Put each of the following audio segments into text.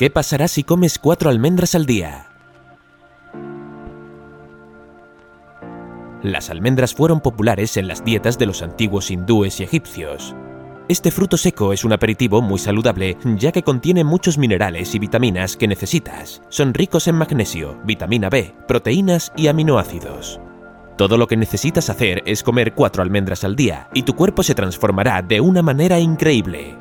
¿Qué pasará si comes cuatro almendras al día? Las almendras fueron populares en las dietas de los antiguos hindúes y egipcios. Este fruto seco es un aperitivo muy saludable ya que contiene muchos minerales y vitaminas que necesitas. Son ricos en magnesio, vitamina B, proteínas y aminoácidos. Todo lo que necesitas hacer es comer cuatro almendras al día y tu cuerpo se transformará de una manera increíble.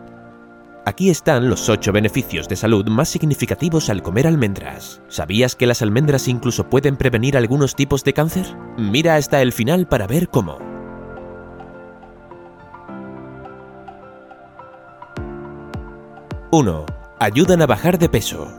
Aquí están los 8 beneficios de salud más significativos al comer almendras. ¿Sabías que las almendras incluso pueden prevenir algunos tipos de cáncer? Mira hasta el final para ver cómo. 1. Ayudan a bajar de peso.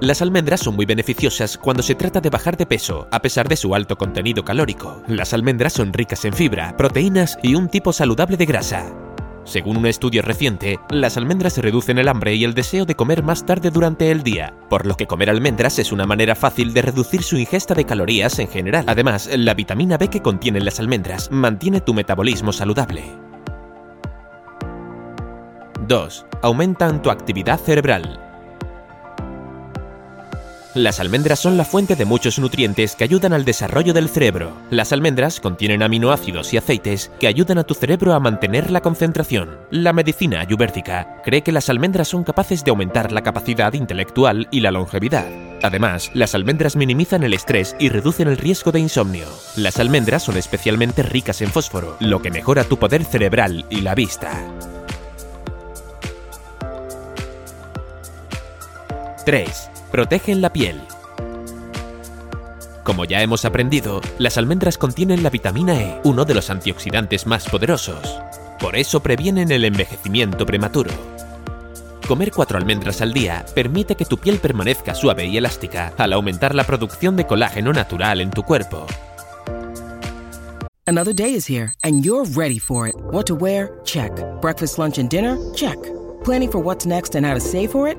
Las almendras son muy beneficiosas cuando se trata de bajar de peso, a pesar de su alto contenido calórico. Las almendras son ricas en fibra, proteínas y un tipo saludable de grasa. Según un estudio reciente, las almendras reducen el hambre y el deseo de comer más tarde durante el día, por lo que comer almendras es una manera fácil de reducir su ingesta de calorías en general. Además, la vitamina B que contienen las almendras mantiene tu metabolismo saludable. 2. Aumentan tu actividad cerebral. Las almendras son la fuente de muchos nutrientes que ayudan al desarrollo del cerebro. Las almendras contienen aminoácidos y aceites que ayudan a tu cerebro a mantener la concentración. La medicina ayurvédica cree que las almendras son capaces de aumentar la capacidad intelectual y la longevidad. Además, las almendras minimizan el estrés y reducen el riesgo de insomnio. Las almendras son especialmente ricas en fósforo, lo que mejora tu poder cerebral y la vista. 3 protegen la piel. Como ya hemos aprendido, las almendras contienen la vitamina E, uno de los antioxidantes más poderosos. Por eso previenen el envejecimiento prematuro. Comer cuatro almendras al día permite que tu piel permanezca suave y elástica al aumentar la producción de colágeno natural en tu cuerpo. Another day is here and you're ready for it. What to wear? Check. Breakfast, lunch and dinner? Check. Planning for what's next and how to save for it?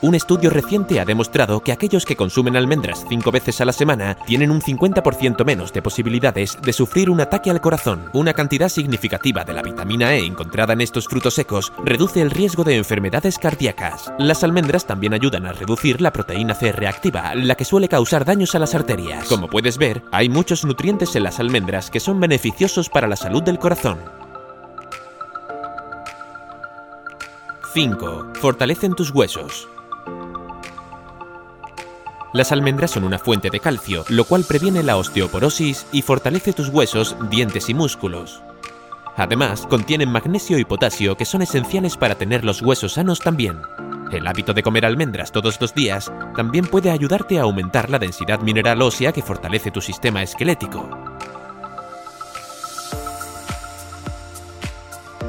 Un estudio reciente ha demostrado que aquellos que consumen almendras cinco veces a la semana tienen un 50% menos de posibilidades de sufrir un ataque al corazón. Una cantidad significativa de la vitamina E encontrada en estos frutos secos reduce el riesgo de enfermedades cardíacas. Las almendras también ayudan a reducir la proteína C reactiva, la que suele causar daños a las arterias. Como puedes ver, hay muchos nutrientes en las almendras que son beneficiosos para la salud del corazón. 5. Fortalecen tus huesos. Las almendras son una fuente de calcio, lo cual previene la osteoporosis y fortalece tus huesos, dientes y músculos. Además, contienen magnesio y potasio que son esenciales para tener los huesos sanos también. El hábito de comer almendras todos los días también puede ayudarte a aumentar la densidad mineral ósea que fortalece tu sistema esquelético.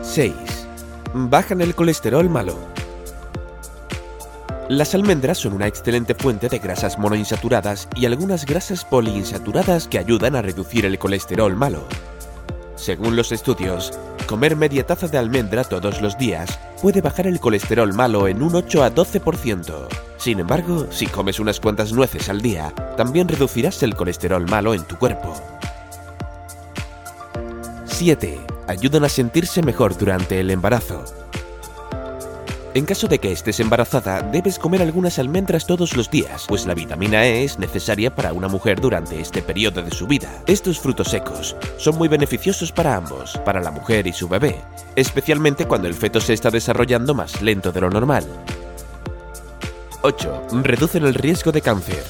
6. Bajan el colesterol malo. Las almendras son una excelente fuente de grasas monoinsaturadas y algunas grasas poliinsaturadas que ayudan a reducir el colesterol malo. Según los estudios, comer media taza de almendra todos los días puede bajar el colesterol malo en un 8 a 12%. Sin embargo, si comes unas cuantas nueces al día, también reducirás el colesterol malo en tu cuerpo. 7. Ayudan a sentirse mejor durante el embarazo. En caso de que estés embarazada, debes comer algunas almendras todos los días, pues la vitamina E es necesaria para una mujer durante este periodo de su vida. Estos frutos secos son muy beneficiosos para ambos, para la mujer y su bebé, especialmente cuando el feto se está desarrollando más lento de lo normal. 8. Reducen el riesgo de cáncer.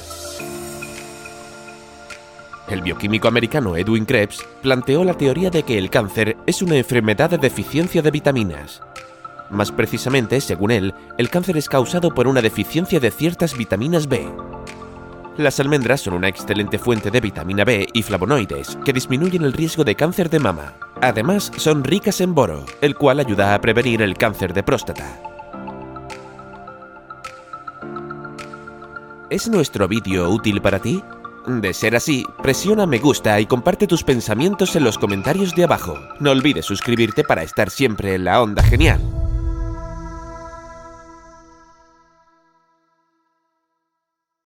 El bioquímico americano Edwin Krebs planteó la teoría de que el cáncer es una enfermedad de deficiencia de vitaminas. Más precisamente, según él, el cáncer es causado por una deficiencia de ciertas vitaminas B. Las almendras son una excelente fuente de vitamina B y flavonoides que disminuyen el riesgo de cáncer de mama. Además, son ricas en boro, el cual ayuda a prevenir el cáncer de próstata. ¿Es nuestro vídeo útil para ti? De ser así, presiona me gusta y comparte tus pensamientos en los comentarios de abajo. No olvides suscribirte para estar siempre en la onda genial.